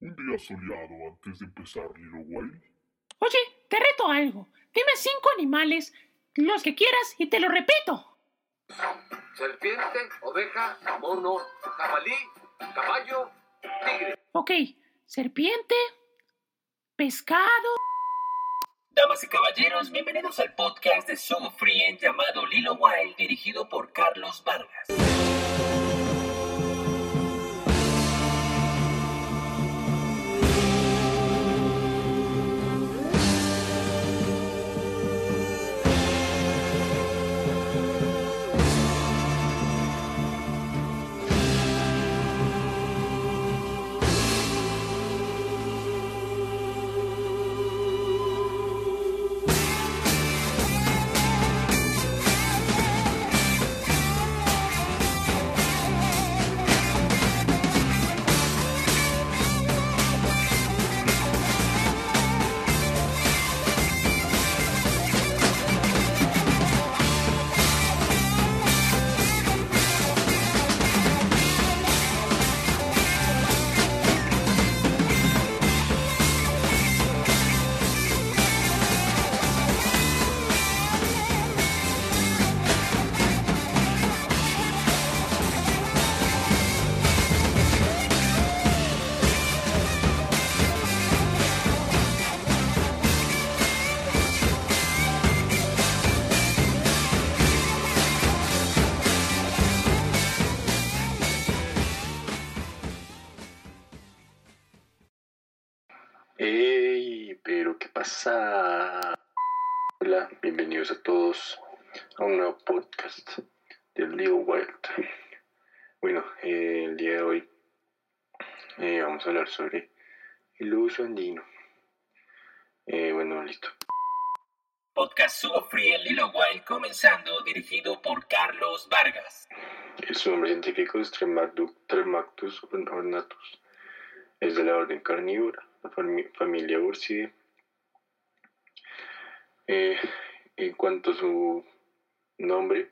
Un día soleado antes de empezar Little Wild. Oye, te reto algo. Dime cinco animales, los que quieras, y te lo repito. Serpiente, oveja, mono, jabalí, caballo, tigre. Ok, serpiente, pescado. Damas y caballeros, bienvenidos al podcast de Soul Free llamado Lilo Wild, dirigido por Carlos Vargas. Todos a un nuevo podcast del Leo Wild. Bueno, eh, el día de hoy eh, vamos a hablar sobre el uso andino. Eh, bueno, listo. Podcast Soul Free Lilo Wild comenzando, dirigido por Carlos Vargas. Su nombre científico es Tremactu- Tremactus ornatus. Es de la orden carnívora, la fami- familia Ursidae. Eh, en cuanto a su nombre,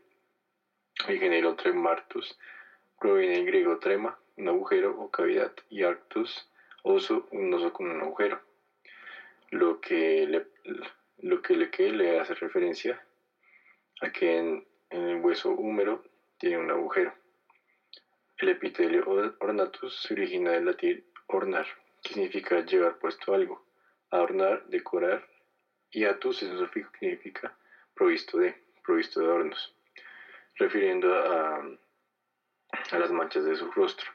el género Tremartus proviene del griego trema, un agujero o cavidad, y arctus, oso, un oso con un agujero. Lo que le, lo que le, le hace referencia a que en, en el hueso húmero tiene un agujero. El epitelio or- ornatus se origina del latín ornar, que significa llevar puesto algo, adornar, decorar, y atus es un sufijo que significa provisto de, provisto de adornos, refiriendo a, a las manchas de su rostro.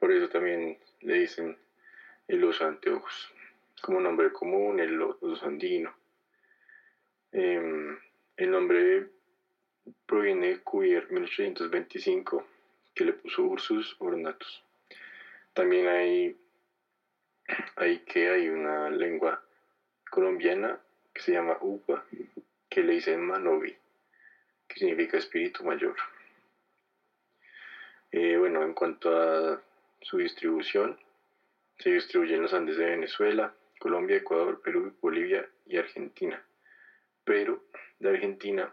Por eso también le dicen el oso anteojos, como nombre común, el oso andino. Em, el nombre proviene de Cuvier 1825, que le puso Ursus ornatus. También hay, hay que hay una lengua colombiana que se llama Upa, que le dicen Manovi, que significa espíritu mayor. Eh, bueno, en cuanto a su distribución, se distribuye en los Andes de Venezuela, Colombia, Ecuador, Perú, Bolivia y Argentina. Pero de Argentina,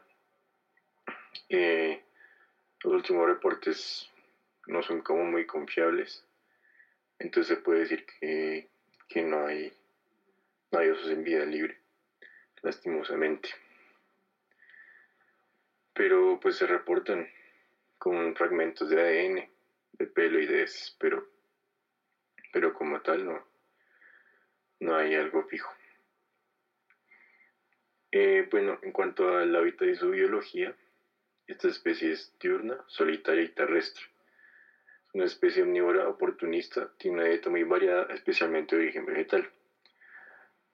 eh, los últimos reportes no son como muy confiables. Entonces se puede decir que, que no hay osos en vida libre, lastimosamente. Pero pues se reportan con fragmentos de ADN, de pelo y de heces, pero, pero como tal no, no hay algo fijo. Eh, bueno, en cuanto al hábitat y su biología, esta especie es diurna, solitaria y terrestre. Es una especie omnívora oportunista, tiene una dieta muy variada, especialmente de origen vegetal.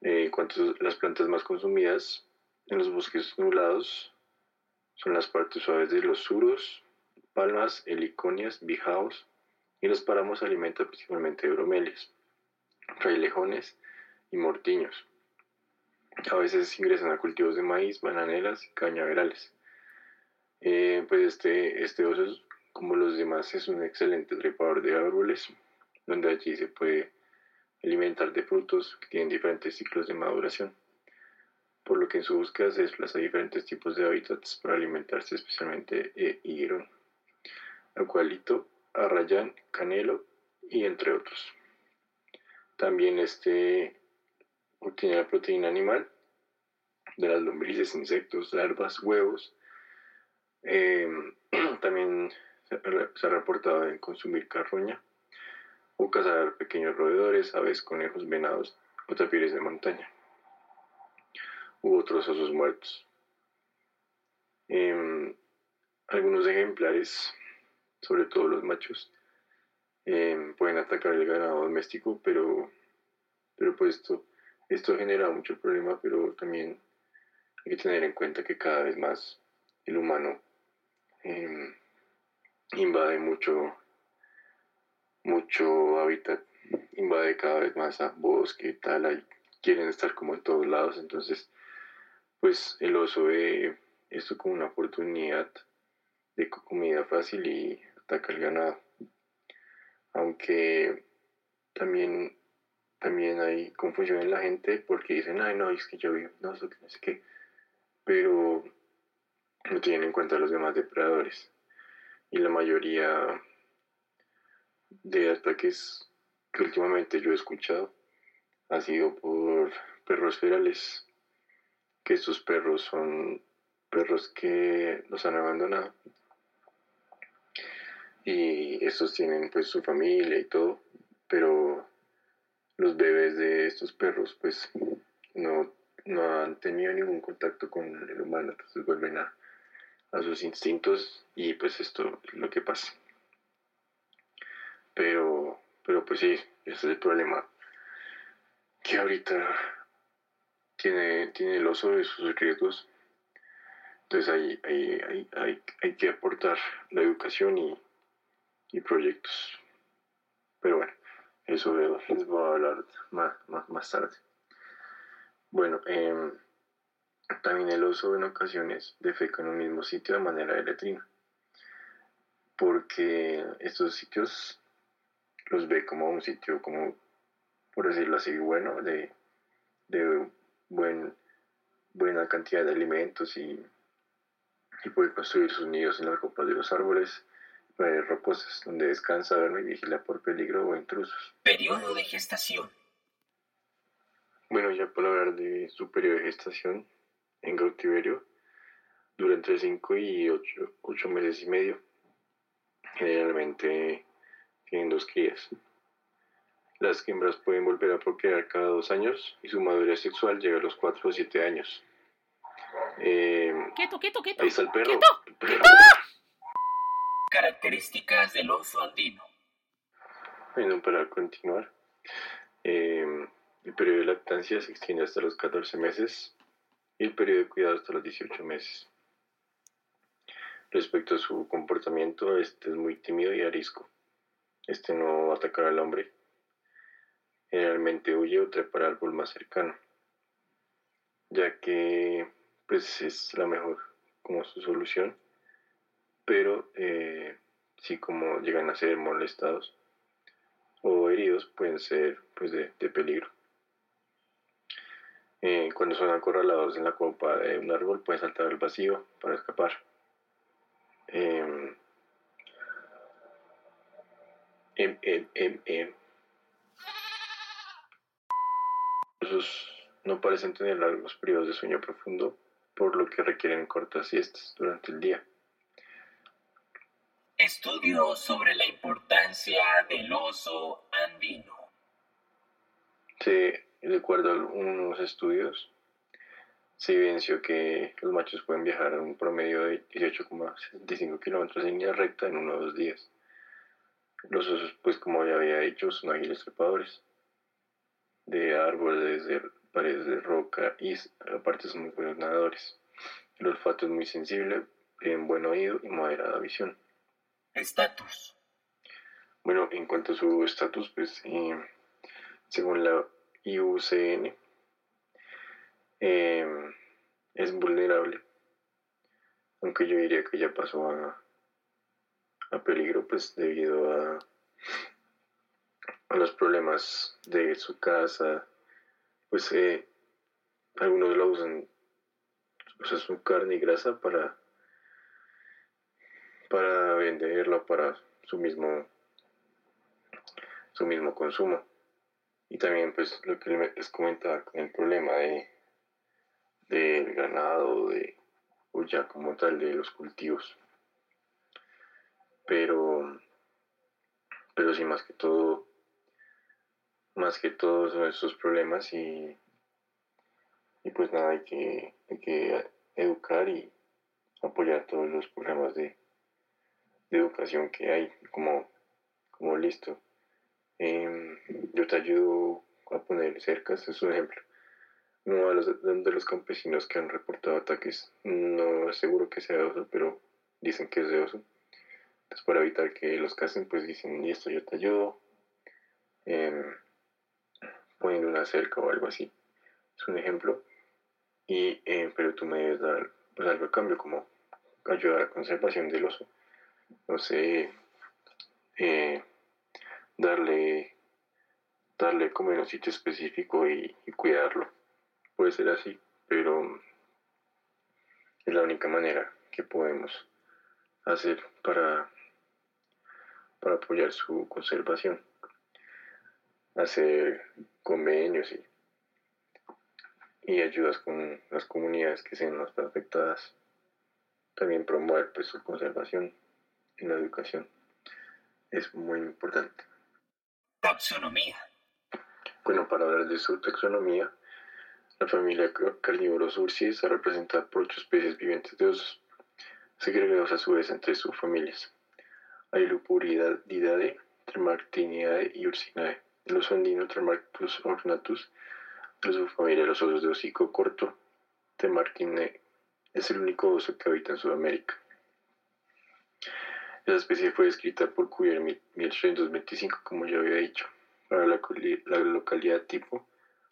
Eh, las plantas más consumidas en los bosques nublados, son las partes suaves de los suros, palmas, heliconias, bijaos, y los páramos alimentan principalmente bromelias, frailejones y mortiños. A veces ingresan a cultivos de maíz, bananeras y cañaverales. Eh, pues este, este oso, como los demás, es un excelente trepador de árboles, donde allí se puede alimentar de frutos que tienen diferentes ciclos de maduración. por lo que en su búsqueda se desplaza a diferentes tipos de hábitats para alimentarse, especialmente de higuerón, acualito, arrayán, canelo y entre otros. también este obtiene la proteína animal de las lombrices, insectos, larvas, huevos. Em, también se ha reportado en consumir carroña o cazar pequeños roedores, aves, conejos, venados o tapires de montaña u otros osos muertos. Em, algunos ejemplares, sobre todo los machos, em, pueden atacar el ganado doméstico, pero, pero pues esto, esto genera mucho problema, pero también hay que tener en cuenta que cada vez más el humano em, invade mucho, mucho hábitat, invade cada vez más a bosque y tal, ahí quieren estar como en todos lados, entonces pues el oso ve esto como una oportunidad de comida fácil y ataca el ganado. Aunque también, también hay confusión en la gente porque dicen, ay no, es que yo vivo, no, eso que no sé qué. Pero no tienen en cuenta los demás depredadores. Y la mayoría de ataques que últimamente yo he escuchado ha sido por perros ferales que estos perros son perros que los han abandonado y estos tienen pues su familia y todo, pero los bebés de estos perros pues no, no han tenido ningún contacto con el humano, entonces vuelven a, a sus instintos y pues esto es lo que pasa. Pero, pero pues sí, ese es el problema que ahorita tiene, tiene el oso de sus riesgos. Entonces hay, hay, hay, hay que aportar la educación y, y, proyectos. Pero bueno, eso les voy a hablar más, más, más tarde. Bueno, eh, también el oso en ocasiones defeca en un mismo sitio de manera de letrina. Porque estos sitios los ve como un sitio, como por decirlo así, bueno, de, de buen, buena cantidad de alimentos y, y puede construir sus nidos en las copas de los árboles para reposas, donde descansa, duerme y vigila por peligro o intrusos. Periodo de gestación. Bueno, ya para hablar de su periodo de gestación en cautiverio, dura entre 5 y 8 meses y medio. Generalmente tienen dos crías. Las hembras pueden volver a procrear cada dos años y su madurez sexual llega a los cuatro o siete años. Eh, quieto, quieto, quieto. Ahí está el perro. ¡Quieto! El perro. Características del oso andino. Bueno, para continuar, eh, el periodo de lactancia se extiende hasta los 14 meses y el periodo de cuidado hasta los 18 meses. Respecto a su comportamiento, este es muy tímido y arisco. Este no va a atacar al hombre, generalmente huye o trepa al árbol más cercano, ya que pues es la mejor como su solución, pero eh, si como llegan a ser molestados o heridos pueden ser pues de, de peligro. Eh, cuando son acorralados en la copa de un árbol pueden saltar al vacío para escapar. Eh, em, em, em, em. Esos no parecen tener largos periodos de sueño profundo, por lo que requieren cortas siestas durante el día. Estudio sobre la importancia del oso andino. Sí, de acuerdo a unos estudios, se evidenció que los machos pueden viajar a un promedio de 18,65 kilómetros en línea recta en uno o dos días. Los osos, pues como ya había dicho, son ágiles trepadores de árboles, de paredes de roca y aparte son muy buenos nadadores. El olfato es muy sensible, tienen buen oído y moderada visión. Estatus. Bueno, en cuanto a su estatus, pues eh, según la IUCN, eh, es vulnerable. Aunque yo diría que ya pasó a, a peligro, pues debido a a los problemas de su casa, pues eh, algunos lo usan, usan su carne y grasa para, para venderlo para su mismo, su mismo consumo. Y también pues lo que les comentaba el problema de del ganado, de, o ya como tal de los cultivos. Pero, pero sí, más que todo, más que todo son esos problemas y, y pues nada, hay que, hay que educar y apoyar todos los programas de, de educación que hay, como, como listo. Em, yo te ayudo a poner cercas, es un ejemplo. Uno de los, de los campesinos que han reportado ataques, no es seguro que sea oso, pero dicen que es de oso. Entonces, para evitar que los casen, pues dicen, y esto yo te ayudo, em, poniendo una cerca o algo así. Es un ejemplo. Y, eh, pero tú me debes dar pues, algo a cambio, como ayudar a la conservación del oso. No sé, eh, darle, darle como en un sitio específico y, cuidarlo. Puede ser así, pero es la única manera que podemos hacer para, para apoyar su conservación. Hacer convenios y, y ayudas con las comunidades que sean más afectadas. También promover pues, su conservación en la educación. Es muy importante. Taxonomía. Bueno, para hablar de su taxonomía, la familia Carnívoros ursis está representada por ocho especies vivientes de osos, segregados a su vez entre sus familias. Ailupuridae, Tremartinidae y Ursinae. El oso andino Tremarctus ornatus, de su familia los osos de hocico corto, Tremartinae, es el único oso que habita en Sudamérica. Esa especie fue descrita por Cuvier en 1825, como ya había dicho, para la, localidad tipo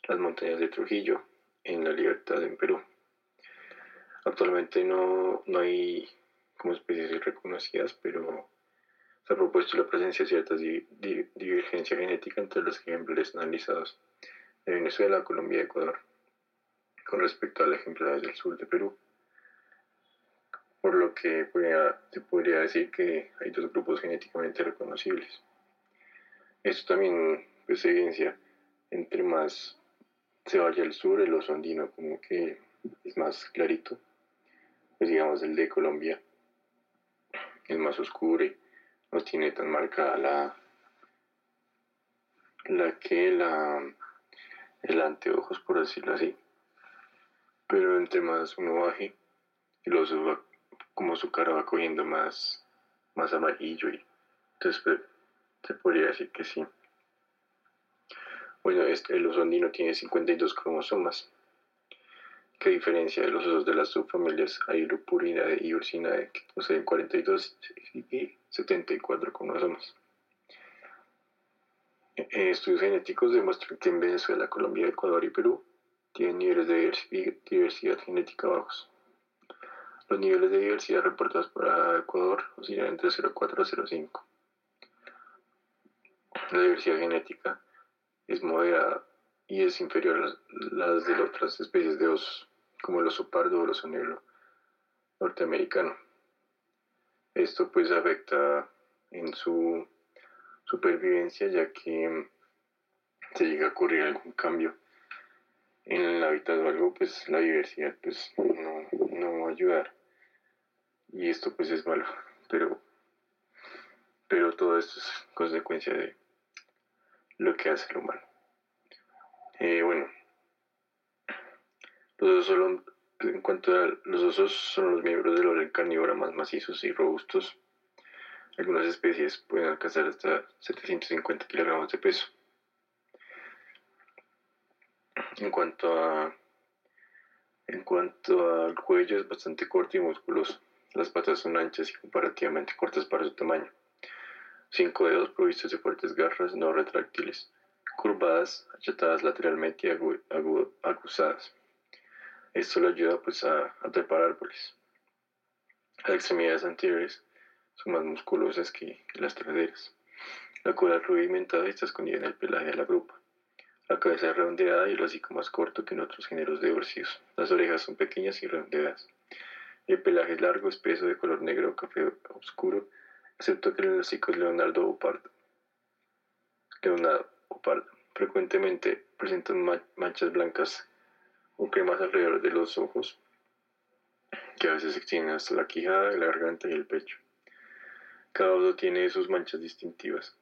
las montañas de Trujillo, en la Libertad en Perú. Actualmente no, no hay como especies reconocidas, pero se ha propuesto la presencia de ciertas divergencia genética entre los ejemplares analizados de Venezuela, Colombia y Ecuador con respecto a los ejemplares del sur de Perú por lo que se podría decir que hay dos grupos genéticamente reconocibles. Esto también pues, evidencia, entre más se vaya al sur, el oso andino como que es más clarito, pues digamos el de Colombia es más oscuro y no tiene tan marcada la, la que la, el anteojos, por decirlo así. Pero entre más uno baje, el oso va como su cara va cogiendo más, más amarillo y entonces pues, se podría decir que sí. Bueno, este, el oso andino tiene 52 cromosomas, que diferencia de los osos de las subfamilias Ailopurinae y Ursinae, que poseen 42 y 74 cromosomas. E, estudios genéticos demuestran que en Venezuela, Colombia, Ecuador y Perú tienen niveles de diversidad genética bajos. Los niveles de diversidad reportados para Ecuador oscilan entre 0,4 y 0,5. La diversidad genética es moderada y es inferior a las de otras especies de osos, como el oso pardo o el oso negro norteamericano. Esto pues afecta en su supervivencia ya que se llega a ocurrir algún cambio en el hábitat o algo, pues la diversidad pues no, no va a ayudar y esto pues es malo, pero, pero todo esto es consecuencia de lo que hace el humano. Eh, bueno, los osos, en cuanto a los osos, son los miembros del orden carnívoro más macizos y robustos. Algunas especies pueden alcanzar hasta 750 kilogramos de peso. En cuanto a en cuanto al cuello es bastante corto y musculoso. Las patas son anchas y comparativamente cortas para su tamaño. Cinco dedos provistos de fuertes garras no retráctiles, curvadas, achatadas lateralmente y aguzadas. Esto le ayuda pues a, trepar árboles. Las extremidades anteriores son más musculosas que, las traseras. La cola rudimentada está escondida en el pelaje de la grupa. La cabeza es redondeada y el hocico más corto que en otros géneros de orcios. Las orejas son pequeñas y redondeadas. El pelaje es largo, espeso, de color negro o café oscuro, excepto que el hocico es leonardo o pardo. Leonardo o pardo, frecuentemente presentan ma- manchas blancas o cremas alrededor de los ojos, que a veces se extienden hasta la quijada, la garganta y el pecho. Cada oso tiene sus manchas distintivas.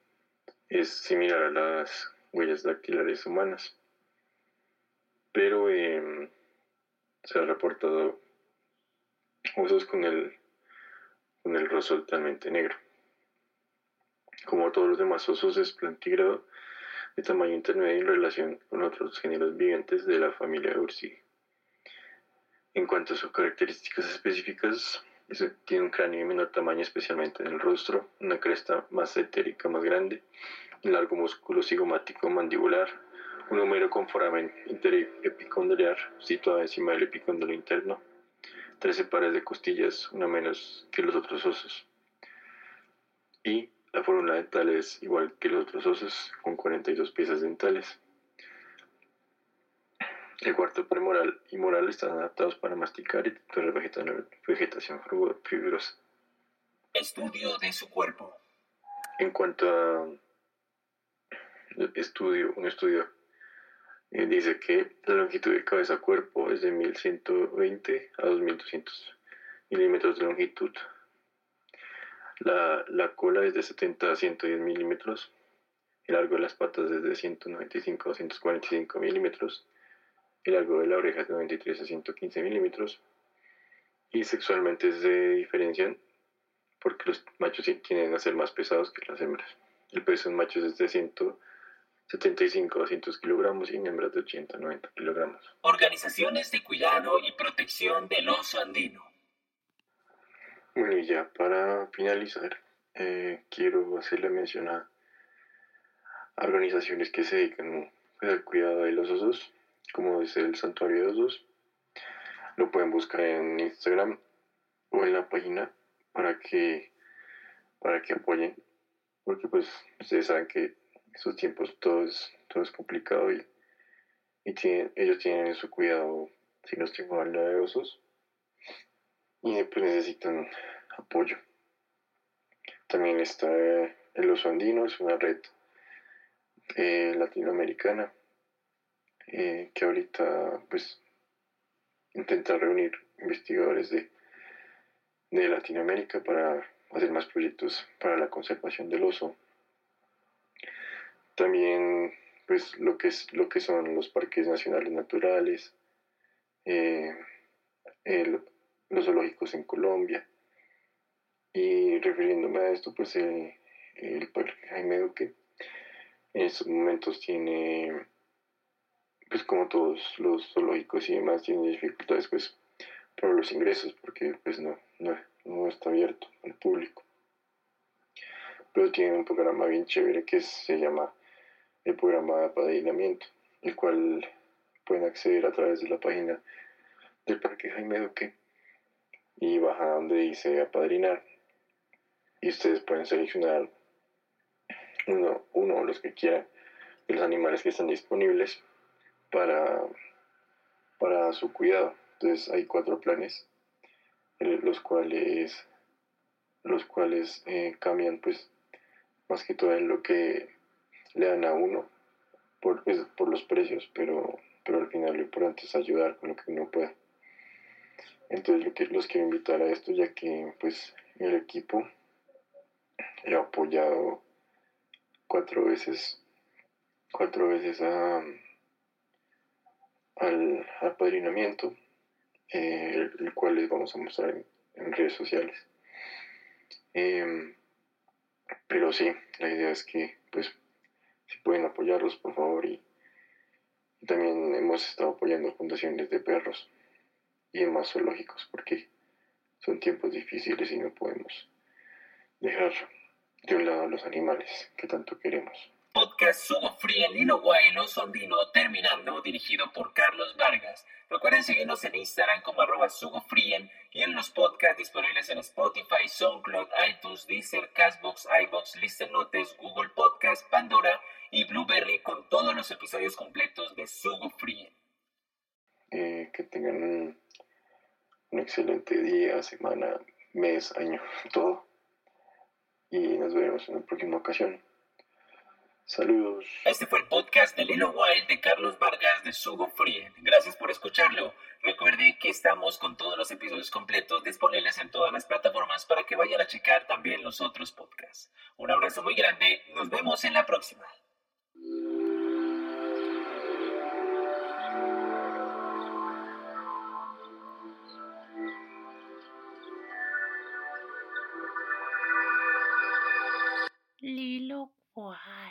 Es similar a las huellas dactilares humanas, pero em, se ha reportado osos con el, con el rostro totalmente negro. Como todos los demás osos, es plantígrado de tamaño intermedio en relación con otros géneros vivientes de la familia Ursidae. En cuanto a sus características específicas, es- tiene un cráneo de menor tamaño, especialmente en el rostro, una cresta más etérica más grande, un largo músculo cigomático mandibular, un húmero con foramen interepicondiliar situado encima del epicóndilo interno, 13 pares de costillas, una menos que los otros osos. Y la fórmula dental es igual que los otros osos, con 42 piezas dentales. El cuarto premoral y moral están adaptados para masticar y vegeta- vegetación fibro- fibrosa. Estudio de su cuerpo. En cuanto a estudio, un estudio eh, dice que la longitud de cabeza-cuerpo es de 1120 a 2200 milímetros de longitud. La, la cola es de 70 a 110 milímetros. El largo de las patas es de 195 a 145 milímetros. El largo de la oreja es de 93 a 115 milímetros. Y sexualmente se diferencian porque los machos tienden a ser más pesados que las hembras. El peso en machos es de 175 a 200 kilogramos y en hembras de 80 a 90 kilogramos. Organizaciones de cuidado y protección del oso andino. Bueno, y ya para finalizar, eh, quiero hacerle mención a organizaciones que se dedican pues, al cuidado de los osos, como es el Santuario de Osos. Lo pueden buscar en Instagram o en la página para que, para que apoyen, porque pues ustedes saben que esos tiempos todo es, todo es complicado y, y tienen- ellos tienen su cuidado, si no estoy mal, de osos, y pues necesitan apoyo. También está eh, el oso andino, es una red eh, latinoamericana eh, que ahorita pues intenta reunir investigadores de, de Latinoamérica para hacer más proyectos para la conservación del oso. También pues lo que es lo que son los parques nacionales naturales, eh, el- los zoológicos en Colombia. Y refiriéndome a esto, pues el, el Parque Jaime Duque en estos momentos tiene, pues como todos los zoológicos y demás, tiene dificultades pues por los ingresos, porque pues no, no, no está abierto al público. Pero tiene un programa bien chévere que se llama el programa de apadrinamiento, el cual pueden acceder a través de la página del Parque Jaime Duque y baja donde dice apadrinar y ustedes pueden seleccionar uno, uno o los que quieran de los animales que están disponibles para, para su cuidado. Entonces hay cuatro planes, los cuales, los cuales eh, cambian pues más que todo en lo que le dan a uno por, pues, por los precios, pero, pero al final lo importante es ayudar con lo que uno pueda. Entonces lo que los quiero invitar a esto ya que pues el equipo he apoyado cuatro veces cuatro veces a, al apadrinamiento eh, el, cual les vamos a mostrar en, redes sociales. Em, pero sí la idea es que pues si pueden apoyarlos por favor y también hemos estado apoyando fundaciones de perros y demás zoológicos porque son tiempos difíciles y no podemos dejar de un lado a los animales que tanto queremos. Podcast Sugo Free en Lilo Guay, el oso andino, terminando, dirigido por Carlos Vargas. Recuerden seguirnos en Instagram como arroba sugofrien y en los podcasts disponibles en Spotify, SoundCloud, iTunes, Deezer, Castbox, iBox, Listen Notes, Google Podcast, Pandora y Blueberry con todos los episodios completos de Sugo Free. Eh, que tengan un, un excelente día, semana, mes, año, todo. Y nos veremos en la próxima ocasión. Saludos. Este fue el podcast de Lilo Wild de Carlos Vargas de Sugo Frien. Gracias por escucharlo. Recuerde que estamos con todos los episodios completos disponibles en todas las plataformas para que vayan a checar también los otros podcasts. Un abrazo muy grande. Nos vemos en la próxima. 我爱